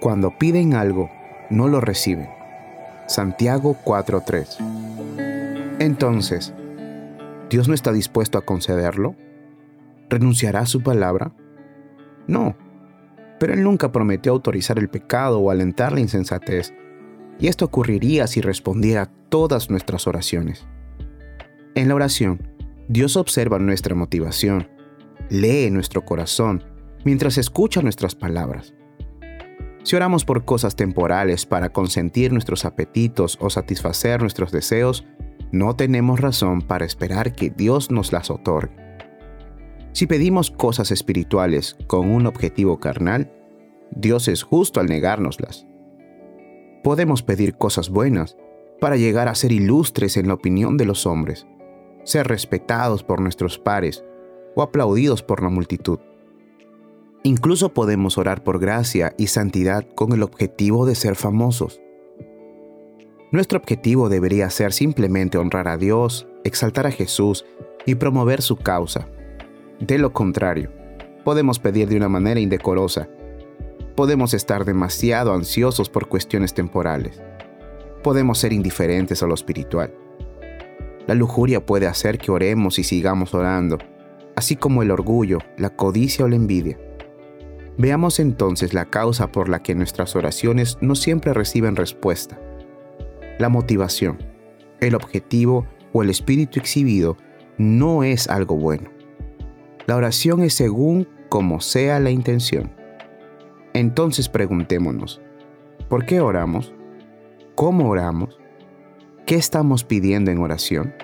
Cuando piden algo, no lo reciben. Santiago 4:3. Entonces, ¿Dios no está dispuesto a concederlo? ¿Renunciará a su palabra? No, pero Él nunca prometió autorizar el pecado o alentar la insensatez, y esto ocurriría si respondiera a todas nuestras oraciones. En la oración, Dios observa nuestra motivación, lee nuestro corazón, mientras escucha nuestras palabras. Si oramos por cosas temporales para consentir nuestros apetitos o satisfacer nuestros deseos, no tenemos razón para esperar que Dios nos las otorgue. Si pedimos cosas espirituales con un objetivo carnal, Dios es justo al negárnoslas. Podemos pedir cosas buenas para llegar a ser ilustres en la opinión de los hombres, ser respetados por nuestros pares o aplaudidos por la multitud. Incluso podemos orar por gracia y santidad con el objetivo de ser famosos. Nuestro objetivo debería ser simplemente honrar a Dios, exaltar a Jesús y promover su causa. De lo contrario, podemos pedir de una manera indecorosa. Podemos estar demasiado ansiosos por cuestiones temporales. Podemos ser indiferentes a lo espiritual. La lujuria puede hacer que oremos y sigamos orando, así como el orgullo, la codicia o la envidia. Veamos entonces la causa por la que nuestras oraciones no siempre reciben respuesta. La motivación, el objetivo o el espíritu exhibido no es algo bueno. La oración es según como sea la intención. Entonces preguntémonos, ¿por qué oramos? ¿Cómo oramos? ¿Qué estamos pidiendo en oración?